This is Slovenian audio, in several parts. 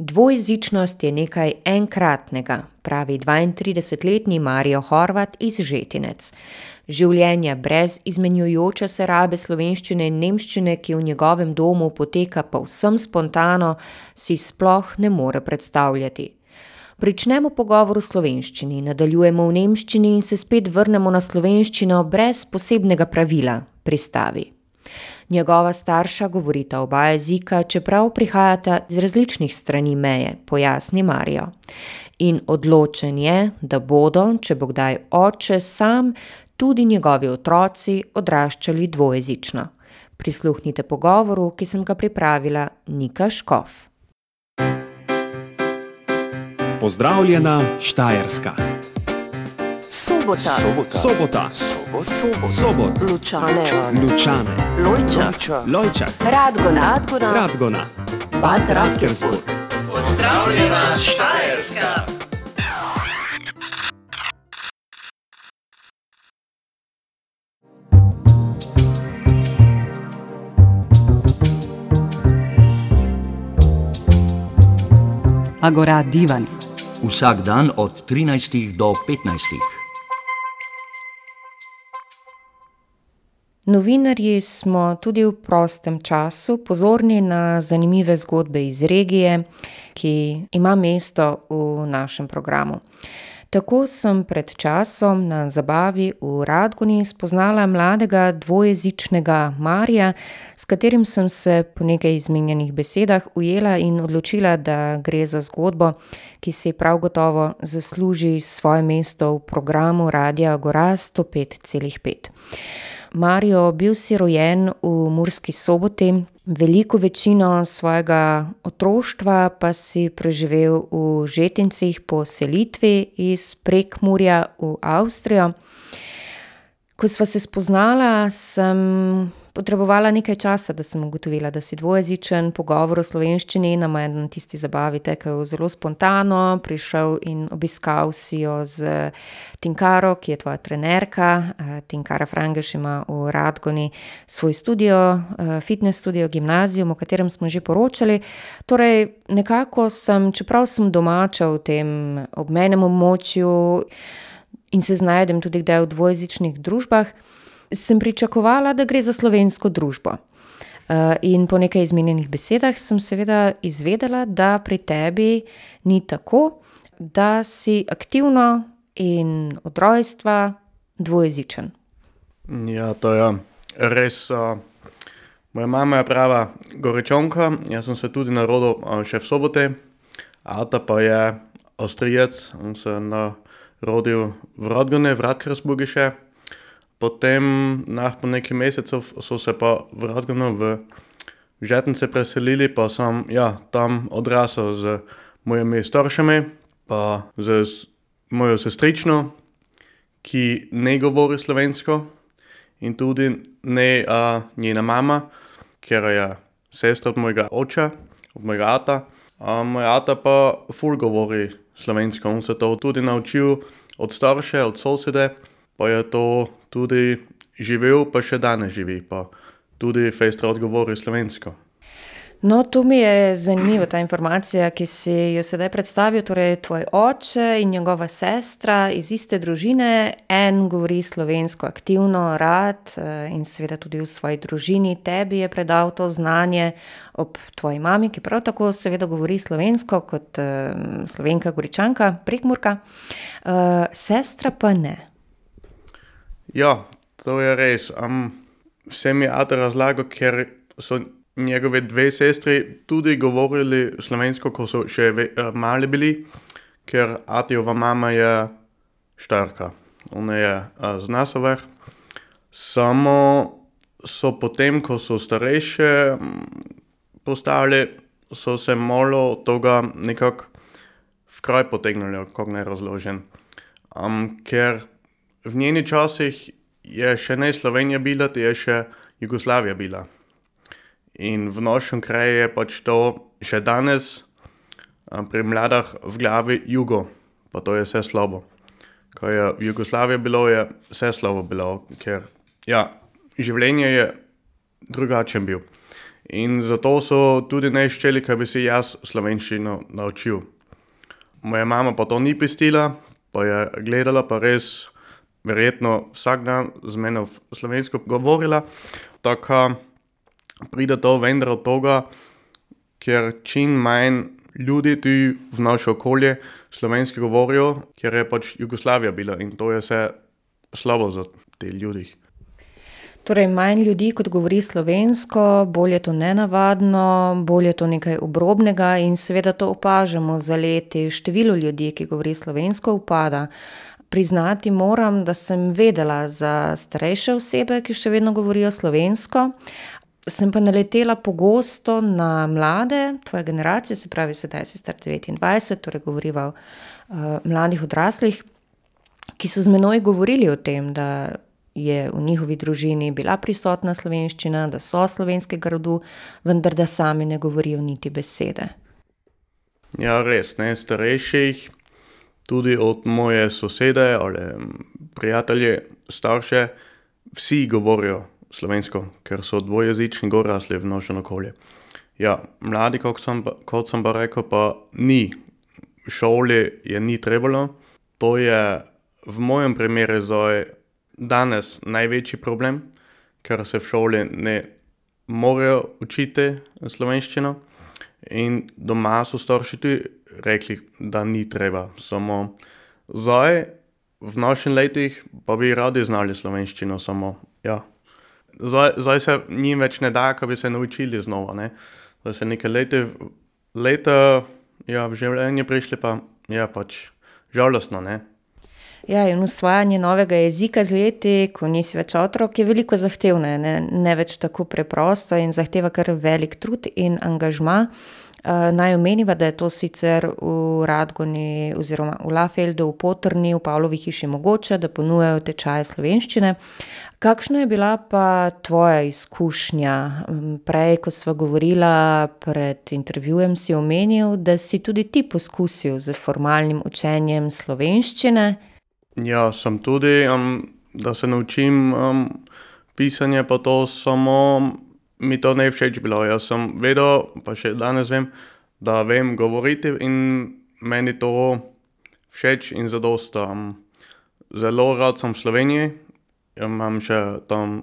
Dvojezičnost je nekaj enkratnega, pravi dvaintridesetletni Mario Horvat iz Žetinec. Življenje brez izmenjujoče se rabe slovenščine in nemščine, ki v njegovem domu poteka povsem spontano, si sploh ne more predstavljati. Pričnemo pogovor v slovenščini, nadaljujemo v nemščini in se spet vrnemo na slovenščino brez posebnega pravila, pristavi. Njegova starša govorita oba jezika, čeprav prihajata z različnih strani meje, pojasni Mario. In odločen je, da bodo, če bo kdaj oče sam, tudi njegovi otroci odraščali dvojezično. Prisluhnite pogovoru, ki sem ga pripravila, Nika Škof. Pozdravljena Štajerska. Sobota. Sobota. Sobot. Lučane. Lučane. Lojča. Lojčak. Radgona. Radgona. Radgona. Bad Radkersburg. Pozdravljena Štajerska. Agora divan. Vsak dan od 13 do 15. Novinarji smo tudi v prostem času pozorni na zanimive zgodbe iz regije, ki ima mesto v našem programu. Tako sem pred časom na zabavi v Radgoni spoznala mladega dvojezičnega Maria, s katerim sem se po nekaj izmenjanih besedah ujela in odločila, da gre za zgodbo, ki si prav gotovo zasluži svoje mesto v programu Radia celih pet. Mario, bil si rojen v Murski Soboti, veliko večino svojega otroštva pa si preživel v Žetincih po selitvi iz Prekmurja v Avstrijo. Ko sva se spoznala, sem potrebovala nekaj časa, da sem ugotovila, da si dvojezičen, pogovor v slovenščini nama je na tisti zabavi tekel zelo spontano, prišel in obiskal si jo s Tinkaro, ki je tvoja trenerka, Tinkara Frangež ima v Radgoni svoj studio, fitnes studio, gimnazium, o katerem smo že poročali. Torej nekako sem, čeprav sem domača v tem obmejnem območju in se znajdem tudi kdaj v dvojezičnih družbah, sem pričakovala, da gre za slovensko družbo. in po nekaj izmenjanih besedah sem seveda izvedela, da pri tebi ni tako, da si aktivno in od rojstva dvojezičen. Ja, to je res, moja mama je prava Goričanka, jaz sem se tudi narodil, še v Soboti, ata pa je Avstrijec, on se je rodil v Radgoni, v Radkersburgu še. Potem po nekaj mesecev so se pa v Radgono v Žetnice preselili pa sem, ja, tam odrasel z mojimi staršemi pa z mojo sestrično, ki ne govori slovensko. In tudi ne, njena mama, katera je sestra od mojega očeta, od mojega ata. moj ata pa ful govori slovensko, on se to tudi naučil od staršev, od sosede, pa je to tudi živel pa še danes živi pa tudi fejst rad govori slovensko. No, to mi je zanimiva ta informacija, ki si jo sedaj predstavil, torej tvoj oče in njegova sestra iz iste družine, en govori slovensko aktivno, rad, in seveda tudi v svoji družini, tebi je predal to znanje ob tvoji mami, ki prav tako seveda govori slovensko kot, Slovenka Goričanka, Prekmurka. sestra pa ne. Ja, to je res, vse mi je ata razlagal, ker so njegovi dve sestri tudi govorili slovensko, ko so še mali bili. Ker atijeva mama je Štajerka, ona je, z Naselverk. Samo so potem, ko so starejše postali, so se malo tega nekako v kraj potegnili, kako naj razložim. ker v njenih časih je še ne Slovenija bila, je še Jugoslavija bila. In v našem kraju je pač to še danes, pri mladih v glavi jugo. Pa to je vse slabo. Ko je Jugoslavija bilo, je vse slabo bilo, ker ja, življenje je drugačno bilo. In zato so tudi ne ščeli, da bi se jaz slovenščino naučil. Moja mama pa to ni pestila, pa je gledala, pa res verjetno vsak dan z menom slovensko govorila. Tako pride to vendar od tega, ker čim manj ljudi tu v naše okolje slovensko govorijo, ker je pač Jugoslavija bila in to je vse slabo za te ljudi. Torej, manj ljudi, kot govori slovensko, bolj je to nenavadno, bolj je to nekaj obrobnega in seveda to opažamo z leti. Število ljudi, ki govori slovensko, upada. Priznati moram, da sem vedela za starejše osebe, ki še vedno govorijo slovensko. Sem pa naletela pogosto na mlade, tvoje generacije, se pravi, sedaj si star devetindvajset, torej govoriva o, mladih odraslih, ki so z menoj govorili o tem, da je v njihovi družini bila prisotna slovenščina, da so slovenskega rodu, vendar da sami ne govorijo niti besede. Ja, res, ne, starejših, tudi od moje sosede ali prijatelje, starše, vsi govorijo slovensko, ker so dvojezični gor rasli v našem okolju. Ja, mladi, kako sem kot sem pa rekel, pa ni. Šoli je ni trebalo, to je v mojem primeru zdaj danes največji problem, ker se v šoli ne morejo učiti slovenščino. In doma so starši tudi rekli, da ni treba, samo zdaj v naših letih pa bi radi znali slovenščino, samo ja. Zdaj, zdaj se njim več ne da, ko bi se naučili znova, ne. Da se neka leta, leta, ja, v življenje prišli pa je pač žalostno, ne. Ja, in usvajanje novega jezika z leti, ko nisi več otrok, je veliko zahtevneje, ne, ne več tako preprosto in zahteva kar velik trud in angažma. naj omeniva, da je to sicer v Radgoni oziroma v Lafeldu, v Potrni, v Pavlovi hiši mogoče, da ponujajo tečaje slovenščine. Kakšna je bila pa tvoja izkušnja? prej, ko sva govorila pred intervjujem, si omenil, da si tudi ti poskusil s formalnim učenjem slovenščine. Ja, sem tudi, da se naučim, pisanja pa to, samo mi to ni všeč bilo, jaz sem vedel, pa še danes vem, da vem govoriti in meni to všeč in zadosti. zelo rad sem v Sloveniji, imam še tam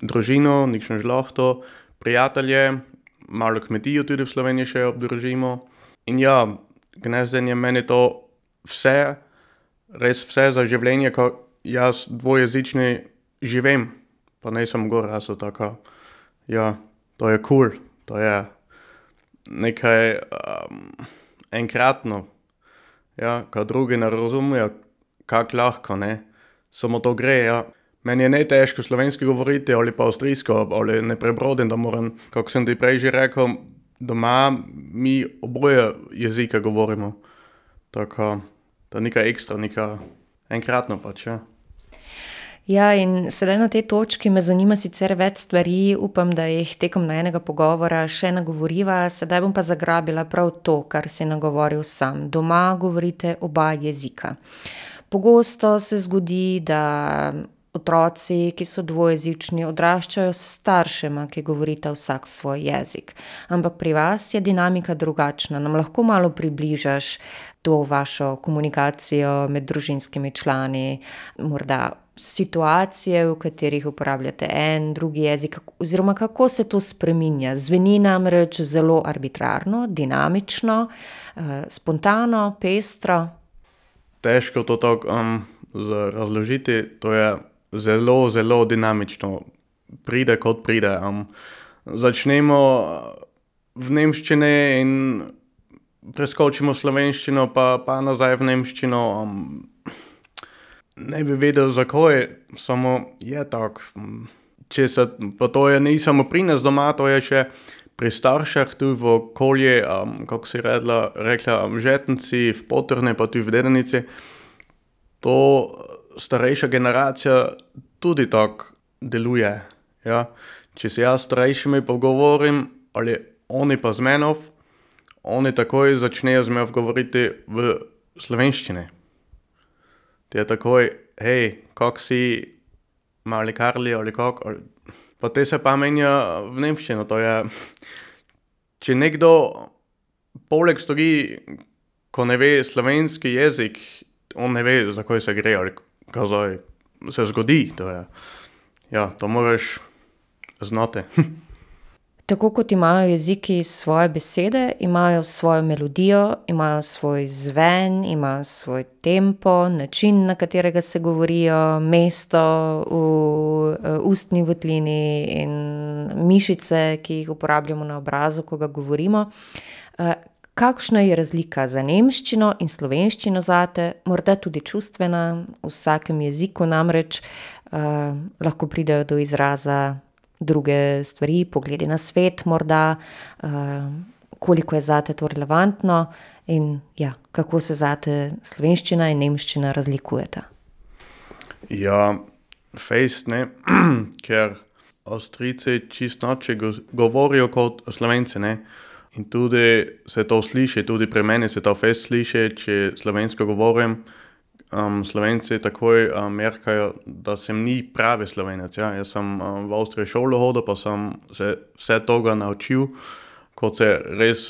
družino, nekšno žlahto, prijatelje, malo kmetijo tudi v Sloveniji še obdržimo. In ja, gnezdenje meni to vse, res vse za življenje, ko jaz dvojezični živim, pa nisem gor rasel, tako. Ja, to je kul, to je nekaj, enkratno. Ja, ka drugi ne razumejo, kako lahko, ne. Samo to gre, ja. Meni je najtežko slovensko govoriti ali pa avstrijsko ali ne preprodim, da moram, kako sem ti prej že rekel, doma mi oboje jezike govorimo. Tako, to ni kaj ekstra, nekaj enkratno pač, ja. Ja, in sedaj na tej točki me zanima sicer več stvari, upam, da jih tekom najinega pogovora še nagovoriva, sedaj bom pa zagrabila prav to, kar si nagovoril sam. Doma govorite oba jezika. Pogosto se zgodi, da otroci, ki so dvojezični, odraščajo s staršema, ki govorita vsak svoj jezik. Ampak pri vas je dinamika drugačna, nam lahko malo približaš to vašo komunikacijo med družinskimi člani, morda situacije, v katerih uporabljate en, drugi jezik, oziroma kako se to spreminja? Zveni namreč zelo arbitrarno, dinamično, spontano, pestro. Težko to tako, razložiti, to je zelo, zelo dinamično. Pride, kot pride, začnemo v nemščini in preskočimo slovenščino pa, pa nazaj v nemščino, Ne bi vedel, zakaj, samo je tako. Če se, pa to je ni samo pri nas doma, to je še pri starših tu v okolju, kako si rekla, rekla, v Žetnici, v Potrni pa tudi v Dedanici. To starejša generacija tudi tako deluje, ja. Če se jaz s starejšimi pogovorim ali oni pa z menoj, oni takoj začnejo z menoj govoriti v slovenščini. Ti takoj: "Hej, kako si, mali Karli," ali kako, ali pa te se pa menja v nemščino. To je, če nekdo poleg stoji, ko ne ve slovenski jezik, on ne ve, za kaj se gre ali kaj se zgodi. To je, ja, to moraš znati. Tako kot imajo jeziki svoje besede, imajo svojo melodijo, imajo svoj zven, imajo svoj tempo, način, na katerega se govorijo, mesto v ustni votlini in mišice, ki jih uporabljamo na obrazu, ko ga govorimo. kakšna je razlika za nemščino in slovenščino zate, morda tudi čustvena, v vsakem jeziku namreč, lahko pridejo do izraza druge stvari, pogledi na svet morda, koliko je zate to relevantno in, ja, kako se zate slovenščina in nemščina razlikujeta? Ja, fejst, ne, ker Avstrijci čisto noče govorijo kot Slovenci, ne. In tudi se to sliši, tudi pri meni se to fejst sliši, če slovensko govorim. Slovenci takoj, merkajo, da sem ni pravi Slovenec, ja. Jaz sem, v Avstriji šolo hodil pa sem se vse toga naučil, kot se res,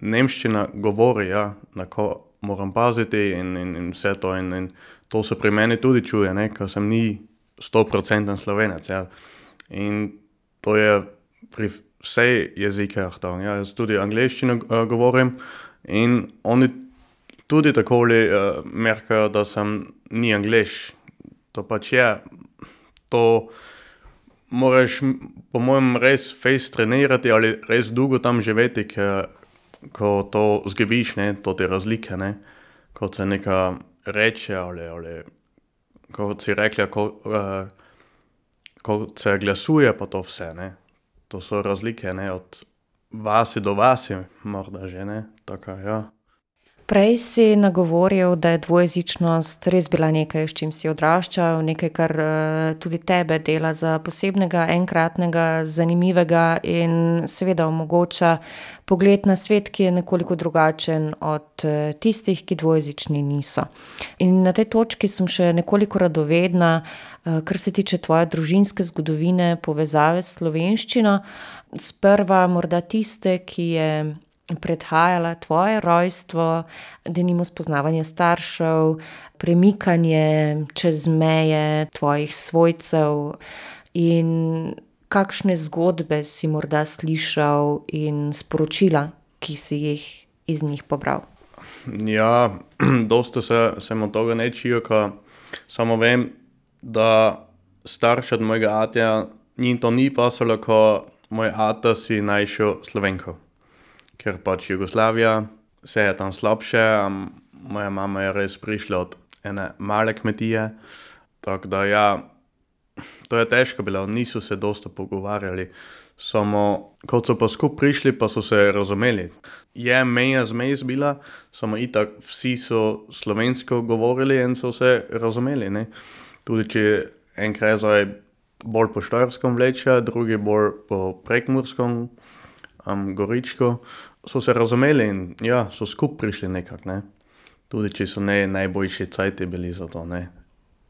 nemščina govori, ja. Na ko moram paziti in, in, in vse to in, in to se pri meni tudi čuje, ne, ke sem ni stoprocenten Slovenec, ja. In to je pri vseh jezikih to, ja. Jaz tudi angleščino, govorim in oni tudi takole, merkajo, da sem ni Anglež. To pač je, to moraš po mojem res fejst trenirati ali res dolgo tam živeti, ke ko to izgubiš, ne, te razlike, ne. Kot se nekaj reče ali, ali kot si rekla, kot se glasuje pa to vse, ne. To so razlike, ne, od vasi do vasi morda že, ne, taka, ja. Prej si nagovoril, da je dvojezičnost res bila nekaj, s čim si odraščal, nekaj, kar, tudi tebe dela za posebnega, enkratnega, zanimivega in seveda omogoča pogled na svet, ki je nekoliko drugačen od, tistih, ki dvojezični niso. In na tej točki sem še nekoliko radovedna, kar se tiče tvoje družinske zgodovine, povezave s slovenščino. Sprva morda tiste, ki je predhajala tvoje rojstvo, denimo spoznavanje staršev, premikanje čez meje tvojih svojcev in kakšne zgodbe si morda slišal in sporočila, ki si jih iz njih pobral? Ja, dosti se sem od tega naučil, ke samo vem, da starši od mojega ata, njim to ni pasalo, ko moj ata si našel Slovenko. Ker pač Jugoslavija, vse je tam slabše, moja mama je res prišla od ene male kmetije. Tako da, ja, to je težko bilo, niso se dosti pogovarjali. Samo ko so pa skupaj prišli, pa so se razumeli. Je meja zmes bila, samo itak vsi so slovensko govorili in so se razumeli, ne. Tudi če en kraj zdaj bolj po štajerskem vleče, drugi bolj po prekmurskem, goričko, so se razumeli in, ja, so skupaj prišli nekako, ne. Tudi če so ne najboljši cajti bili za to, ne.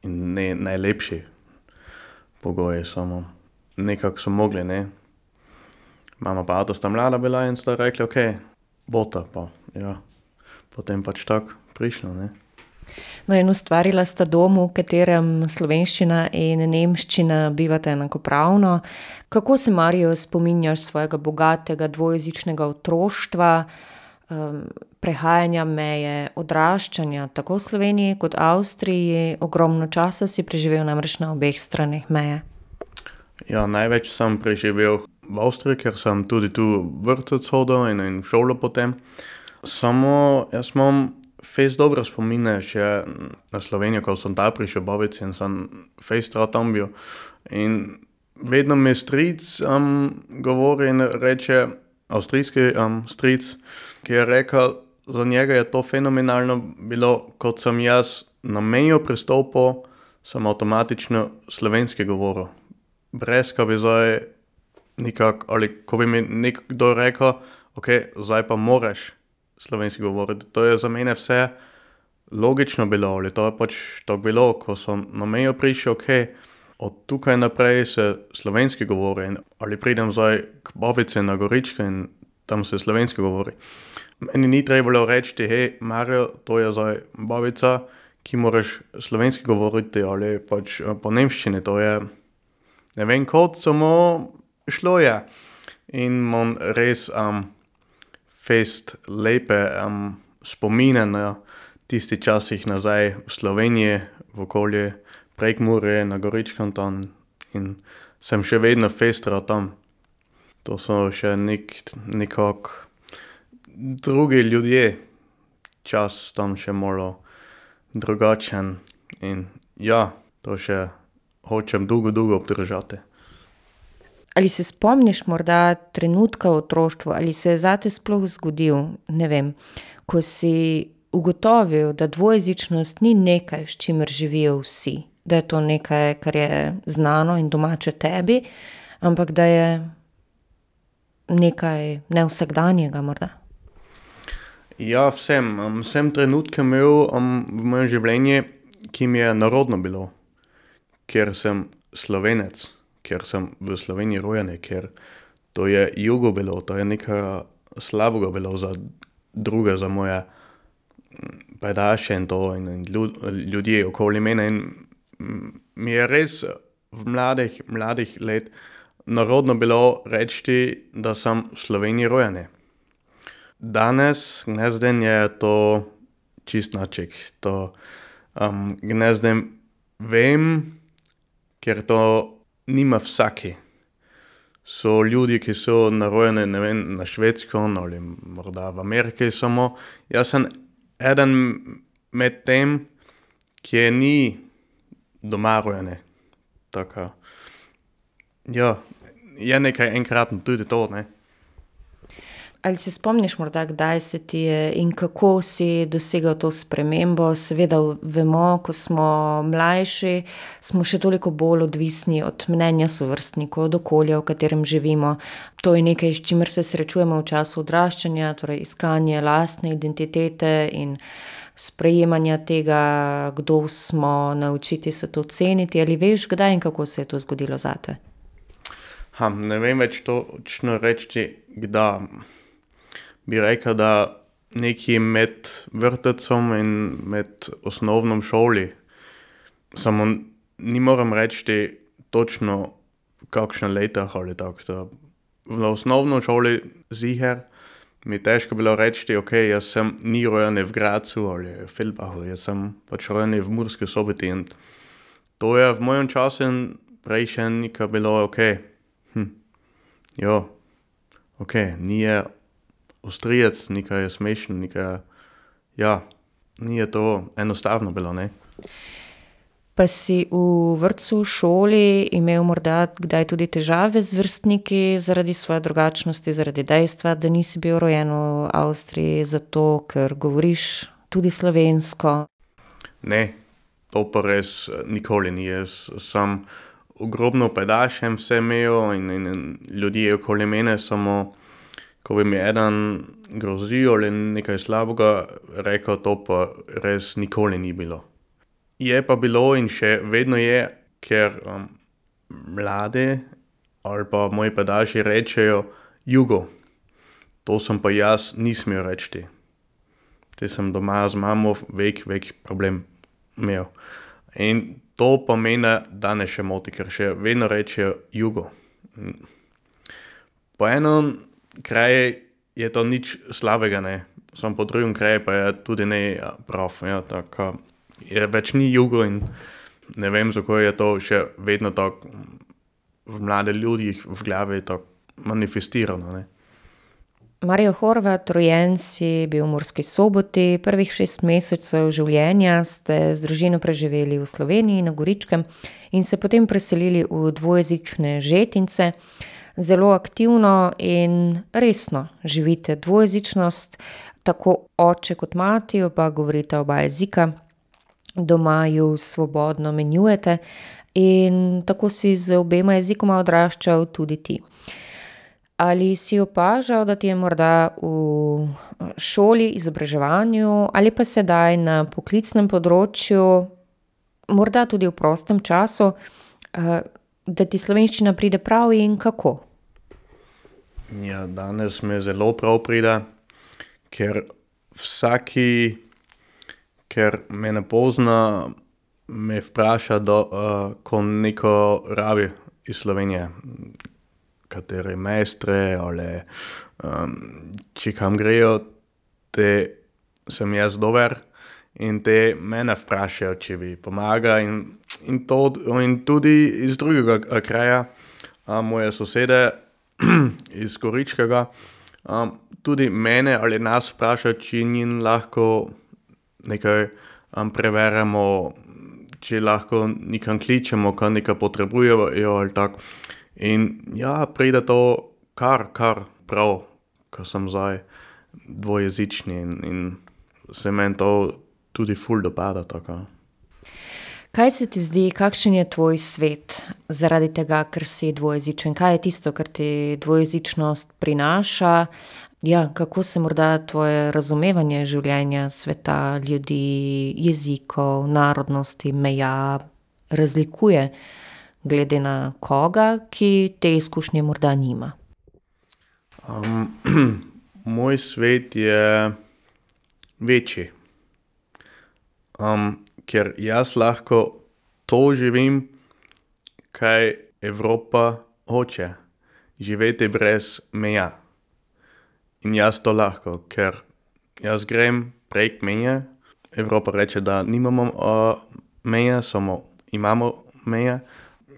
In ne najlepši pogoji, samo nekako so mogli, ne. Mama pa ata sta mlada bila in sta rekli: "Okej, bosta pa." Ja. Potem pač tako prišlo, ne. No, in ustvarila sta dom, v katerem slovenščina in nemščina bivata enakopravno. Kako se, Mario, spominjaš svojega bogatega dvojezičnega otroštva, prehajanja meje, odraščanja tako v Sloveniji kot Avstriji, ogromno časa si preživel namreč na obeh straneh meje. Ja, največ sem preživel v Avstriji, ker sem tudi tu v hodil in, in v šolo potem. Samo jaz imam fejst dobre spomine še na Slovenijo, ko sem tja prišel se in sem fejst rad tam bil. In vedno mi stric, govori in reče, avstrijski, stric, ki je rekel, za njega je to fenomenalno bilo, kot sem jaz na mejo prestopil, sem avtomatično slovensko govoril. Brez ka bi zdaj nekako, ali ko bi mi nekdo rekel: "Okej, zdaj pa moraš slovensko govoriti." To je za mene vse logično bilo ali to je pač tako bilo, ko sem na mejo prišel, okej, od tukaj naprej se slovenski govori, ali pridem zdaj k babici na Goričke in tam se slovenski govori. Meni ni trebalo reči, hej, Mario, to je zdaj babica, ki moraš slovenski govoriti ali pač eh, po nemščini, to je ne vem, kot samo šlo je. In imam res um, fest lepe um, spomine na tisti časih nazaj v Sloveniji, v okolje Prekmure, na Goričkem tam in sem še vedno festro tam. To so še nek, nekako drugi ljudje, čas tam še malo drugačen in ja, to še hočem dolgo, dolgo obdržati. Ali se spomniš morda trenutka v otroštvu, ali se je zate sploh zgodil, ne vem, ko si ugotovil, da dvojezičnost ni nekaj, s čimer živijo vsi, da je to nekaj, kar je znano in domače tebi, ampak da je nekaj nevsakdanjega morda? Ja, vsem, um, vsem trenutkom imel um, v mojem življenju, ki mi je narodno bilo, ker sem slovenec, ker sem v Sloveniji rojen, ker to je jugo bilo, to je nekaj slabega bilo za druge, za moje pajdaše in to in, in ljud, ljudje okoli mene. In mi je res v mladih, mladih let narodno bilo reči, da sem v Sloveniji rojen. Danes, gnezden je to čist naček. To um, gnezden vem, ker to nima vsaki. So ljudje, ki so narojeni vem, na Švedskem ali morda v Ameriki samo. Jaz sem eden med tem, ki ni doma rojen. Ja, je nekaj enkratno tudi to. Ne? Ali se spomniš morda, kdaj se ti je in kako si dosegel to spremembo? Seveda vemo, ko smo mlajši, smo še toliko bolj odvisni od mnenja sovrstnikov, od okolja, v katerem živimo. To je nekaj, s čimer se srečujemo v času odraščanja, torej iskanje lastne identitete in sprejemanja tega, kdo smo, naučiti se to ceniti. Ali veš, kdaj in kako se je to zgodilo zate? Ha, ne vem več točno reči, kdaj bi rekel, da nekje med vrtcem in med osnovno šolo, samo ne morem reči točno, kakšne leta ali tako. V osnovno šolo ziger mi je težko bilo reči, ok, jaz sem ni rojen v Gracu ali v Filbahu, jaz sem pač rojen v Murski soboti in to je v mojem času prej še nekaj bilo ok. Hm. Jo, ok, ni je ostrijec, nekaj je smešno, nekaj. Ja, ni to enostavno bilo. Ne? Pa si v vrtu, v šoli imel morda kdaj tudi težave z vrstniki zaradi svoje drugačnosti, zaradi dejstva, da nisi bil rojen v Avstriji, zato ker govoriš tudi slovensko? Ne, to pa res nikoli ni. Jaz sem ogromno pedašem vse imel in, in, in ljudje okoli mene samo ko bi mi eden grozil ali nekaj slabega rekel, to pa res nikoli ni bilo. Je pa bilo in še vedno je, ker um, mlade ali pa moji pedaši rečejo jugo. To sem pa jaz nisem reči. Te sem doma z mamo velik, velik problem imel. In to pa meni danes še moti, ker še vedno rečejo jugo. Po enem kraj je to nič slabega, ne. Samo po drugem kraju pa je tudi ne ja, prav. Ja, tako, je več ni jugo in ne vem, zakaj je to še vedno tako v mladih ljudeh v glavi tako manifestirano. Ne. Mario Horvat, rojen si bil v Murski soboti, prvih šest mesecev življenja ste z družino preživeli v Sloveniji, na Goričkem, in se potem preselili v dvojezične Žetince zelo aktivno in resno živite dvojezičnost, tako oče kot mati, oba govorita oba jezika, doma ju svobodno menjujete in tako si z obema jezikoma odraščal tudi ti. Ali si opažal, da ti je morda v šoli, izobraževanju ali pa sedaj na poklicnem področju, morda tudi v prostem času, Uh, da ti slovenščina pride prav in kako? Ja, danes mi zelo prav pride, ker vsaki, ker me ne pozna, me vpraša, da, uh, ko neko rabi iz Slovenije, katere mejstre ali um, če kam grejo, te sem jaz dober in te mene vprašajo, če bi pomagal. In, in, to, in tudi iz drugega eh, kraja, a, moje sosede iz Goričkega, a, tudi mene ali nas vprašajo, če njim lahko nekaj a, preverjamo, če lahko nekam kličemo, kaj nekaj potrebujejo ali tako. In ja, pride to kar, kar prav, ko sem zdaj dvojezični in, in se meni to tudi ful dopada. Tako. Kaj se ti zdi, kakšen je tvoj svet zaradi tega, ker si dvojezičen? Kaj je tisto, kar ti dvojezičnost prinaša? Ja, kako se morda tvoje razumevanje življenja, sveta, ljudi, jezikov, narodnosti, meja razlikuje, glede na koga, ki te izkušnje morda nima? Um, moj svet je večji, um, ker jaz lahko to živim, kaj Evropa hoče, živeti brez meja. In jaz to lahko, ker jaz grem prek meje. Evropa reče, da nimamo uh, meje, samo imamo meje.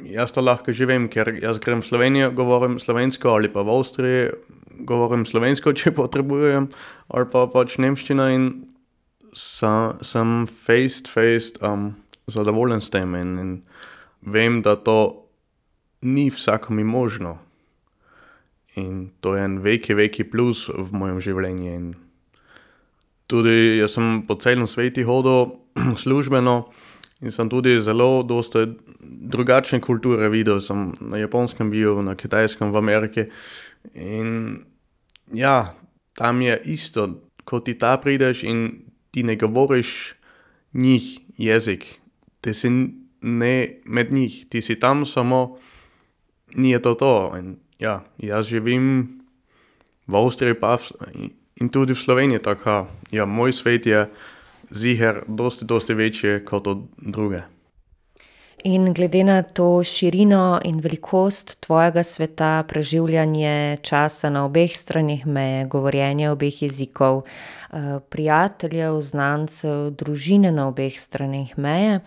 Jaz to lahko živim, ker jaz grem v Slovenijo, govorim slovensko, ali pa v Avstriji govorim slovensko, če potrebujem, ali pa pač nemščino. In sem, sem face to face um, zadovoljen s tem in, in vem, da to ni vsakomu možno. In to je en veliki, veliki plus v mojem življenju. In tudi jaz sem po celem svetu hodil službeno in sem tudi zelo dosta drugačne kulture videl. Sem na japonskem bil, na kitajskem, v Ameriki. In ja, tam je isto, ko ti ta prideš in ti ne govoriš njih jezik, ti si ne med njih, ti si tam samo, ni to to. In, ja, jaz živim v Avstriji pa v, in tudi v Sloveniji, tako ja, moj svet je ziger, dosti, dosti večji kot druge. In glede na to širino in velikost tvojega sveta, preživljanje časa na obeh stranih meje, govorjenje obeh jezikov, prijateljev, znancev, družine na obeh stranih meje,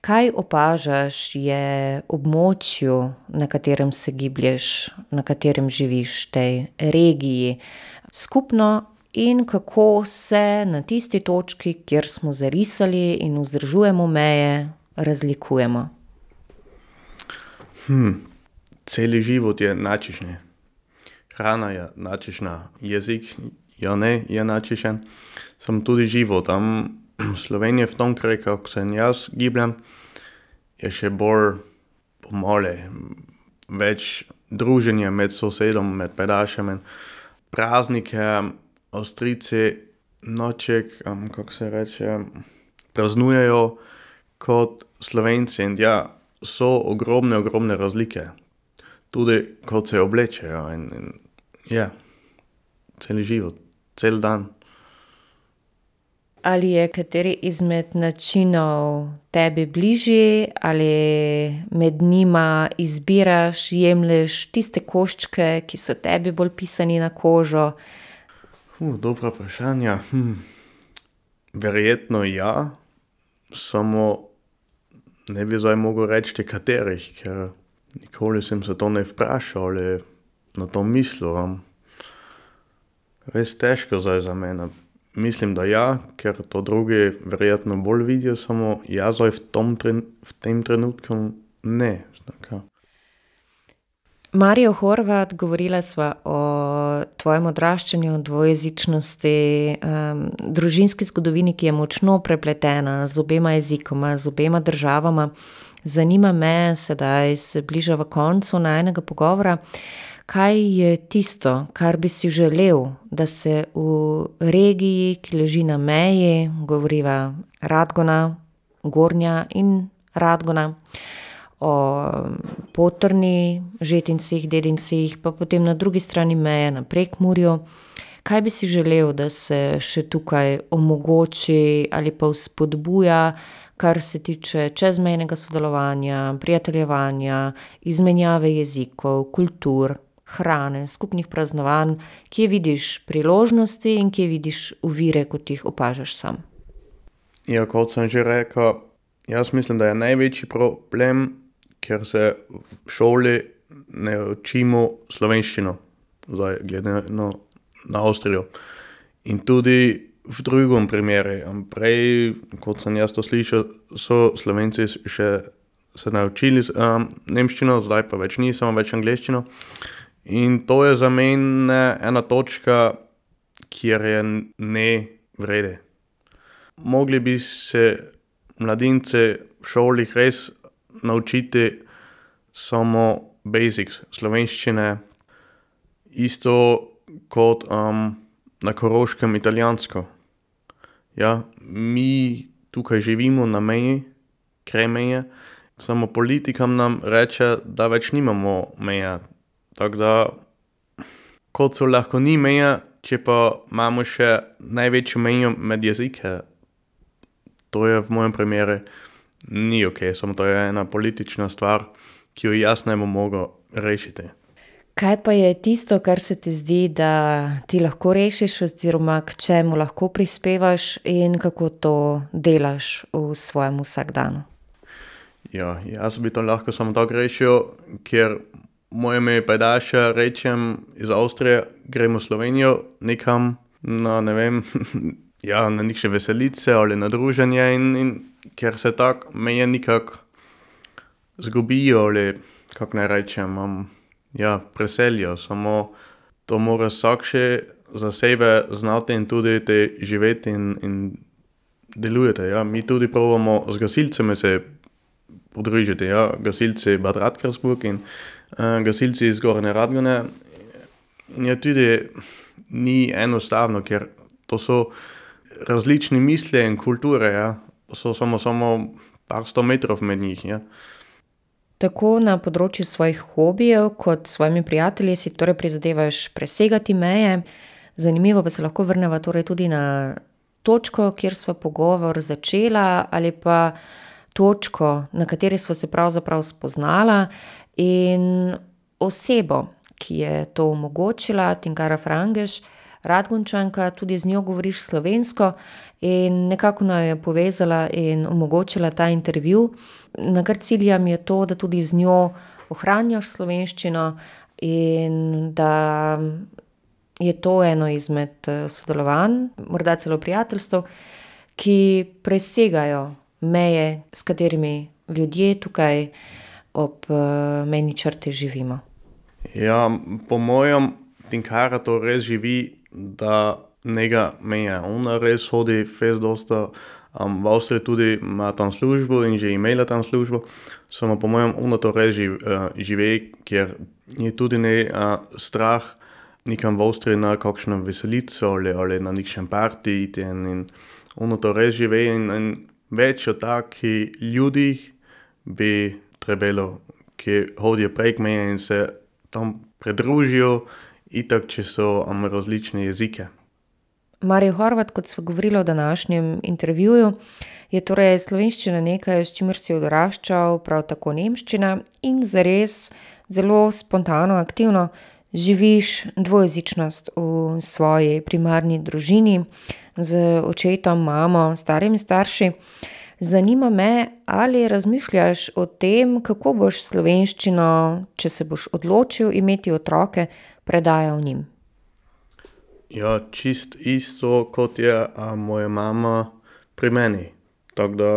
kaj opažaš, je območju, na katerem se giblješ, na katerem živiš, tej regiji, skupno in kako se na tisti točki, kjer smo zarisali in vzdržujemo meje, razlikujemo? Hm, cel život je načišen. Hrana je načišna, jezik ja ne je načišen, sem tudi živel tam v Sloveniji, v tom kraju, kako se jaz gibljem, je še bolj pomole, več druženja med sosedom, med pedašem. Praznike, ostrice, noček, um, kako se reče, praznujejo kot slovenci. In ja, so ogromne, ogromne razlike, tudi kot se oblečejo. In, in, ja, cel život, cel dan. Ali je kateri izmed načinov tebi bližji, ali med njima izbiraš, jemlješ tiste koščke, ki so tebi bolj pisani na kožo? dobro vprašanje. Hm. Verjetno ja, samo ne bi zdaj mogel reči, katerih, ker nikoli sem se to ne vprašal ali na to mislil. Res težko zdaj za mene. Mislim, da ja, ker to drugi verjetno bolj vidijo, samo jaz zdaj v tom v tem trenutku ne. Mario Horvat, govorila sva o tvojem odraščanju, dvojezičnosti, družinski zgodovini, ki je močno prepletena z obema jezikoma, z obema državama. Zanima me, sedaj se bližava koncu najinega pogovora, kaj je tisto, kar bi si želel, da se v regiji, ki leži na meji, govoriva Radgona, Gornja in Radgona, o potrni, žetincih, dedincih, pa potem na drugi strani meje na Prekmurju. Kaj bi si želel, da se še tukaj omogoči ali pa vzpodbuja, kar se tiče čezmejnega sodelovanja, prijateljevanja, izmenjave jezikov, kultur, hrane, skupnih praznovanj, kje vidiš priložnosti in kje vidiš ovire, kot jih opažaš sam? Ja, kot sem že rekel, jaz mislim, da je največji problem, ker se v šoli ne učimo slovenščino, zdaj glede na, na Avstrijo. In tudi v drugem primeru, prej, kot sem jaz to slišal, so Slovenci še se naučili um, nemščino, zdaj pa več ni, samo več angliščino. In to je za mene ena točka, kjer je ne vrede. Mogli bi se mladince v šoli res naučiti samo basics slovenščine, isto kot um, na koroškem italijansko. Ja, mi tukaj živimo na meji, kremeje, samo politikam nam reče, da več nimamo meja. Tako da, kot so lahko ni meja, če pa imamo še največjo mejo med jezike, to je v mojem primeru ni ok, samo to je ena politična stvar, ki jo jaz ne bom mogel rešiti. Kaj pa je tisto, kar se ti zdi, da ti lahko rešiš, oziroma k čemu lahko prispevaš in kako to delaš v svojem vsakdanu? Ja, jaz bi to lahko samo tako rešil, ker mojemu pajdašu rečem iz Avstrije, gremo v Slovenijo nekam na ne vem, ja, na neke veselice ali na druženje, in, in ker se tako meje nekako zgubijo, ali kako naj rečem. Um, ja, preselijo, samo to mora vsak še za sebe znati in tudi te živeti in, in delujete. Ja. Mi tudi pravimo z gasilcem se podružiti, ja. gasilci Bad Radkersburg in uh, gasilci iz Gorne Radgone. In je tudi ni enostavno, ker to so različni misli in kulture, ja. So samo, samo par sto metrov med njih. Ja. Tako na področju svojih hobijev, kot s svojimi prijatelji si torej prizadevaš presegati meje. Zanimivo pa se lahko vrneva torej tudi na točko, kjer sva pogovor začela, ali pa točko, na kateri sva se pravzaprav spoznala, in osebo, ki je to omogočila, Tinkara Frangež, Radgončanka, tudi z njo govoriš slovensko in nekako naju je povezala in omogočila ta intervju. Na kar ciljam je to, da tudi z njo ohranjaš slovenščino in da je to eno izmed sodelovanj, morda celo prijateljstev, ki presegajo meje, s katerimi ljudje tukaj ob mejni črti živimo. Ja, po mojem, Tinkara to res živi, da njega meja. Ona res hodi fez dosta. Um, v Avstriji tudi ima tam službo in že imela tam službo. Samo po mojem, ona to res živ, uh, živi, ker je tudi ne uh, strah nekam v Avstriji na kakšno veselico ali, ali na nekšen parti iti. In, in ona to res živi in, in več o takih ljudih bi trebalo, ki hodijo prek meje in se tam pridružijo, itak, če so različne jezike. Marijo Horvat, kot sva govorili v današnjem intervjuju, je torej slovenščina nekaj, s čimer si odraščal, prav tako nemščina in zares zelo spontano, aktivno živiš dvojezičnost v svoji primarni družini z očetom, mamo, starimi starši. Zanima me, ali razmišljaš o tem, kako boš slovenščino, če se boš odločil imeti otroke, predajal njim. Ja, čisto isto, kot je a, moja mama pri meni. Tako da,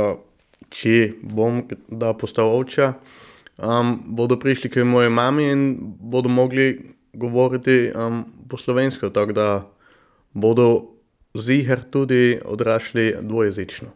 če bom kdaj postal oče, um, bodo prišli k moji mami in bodo mogli govoriti um, po slovensko, tako da bodo ziher tudi odrašli dvojezično.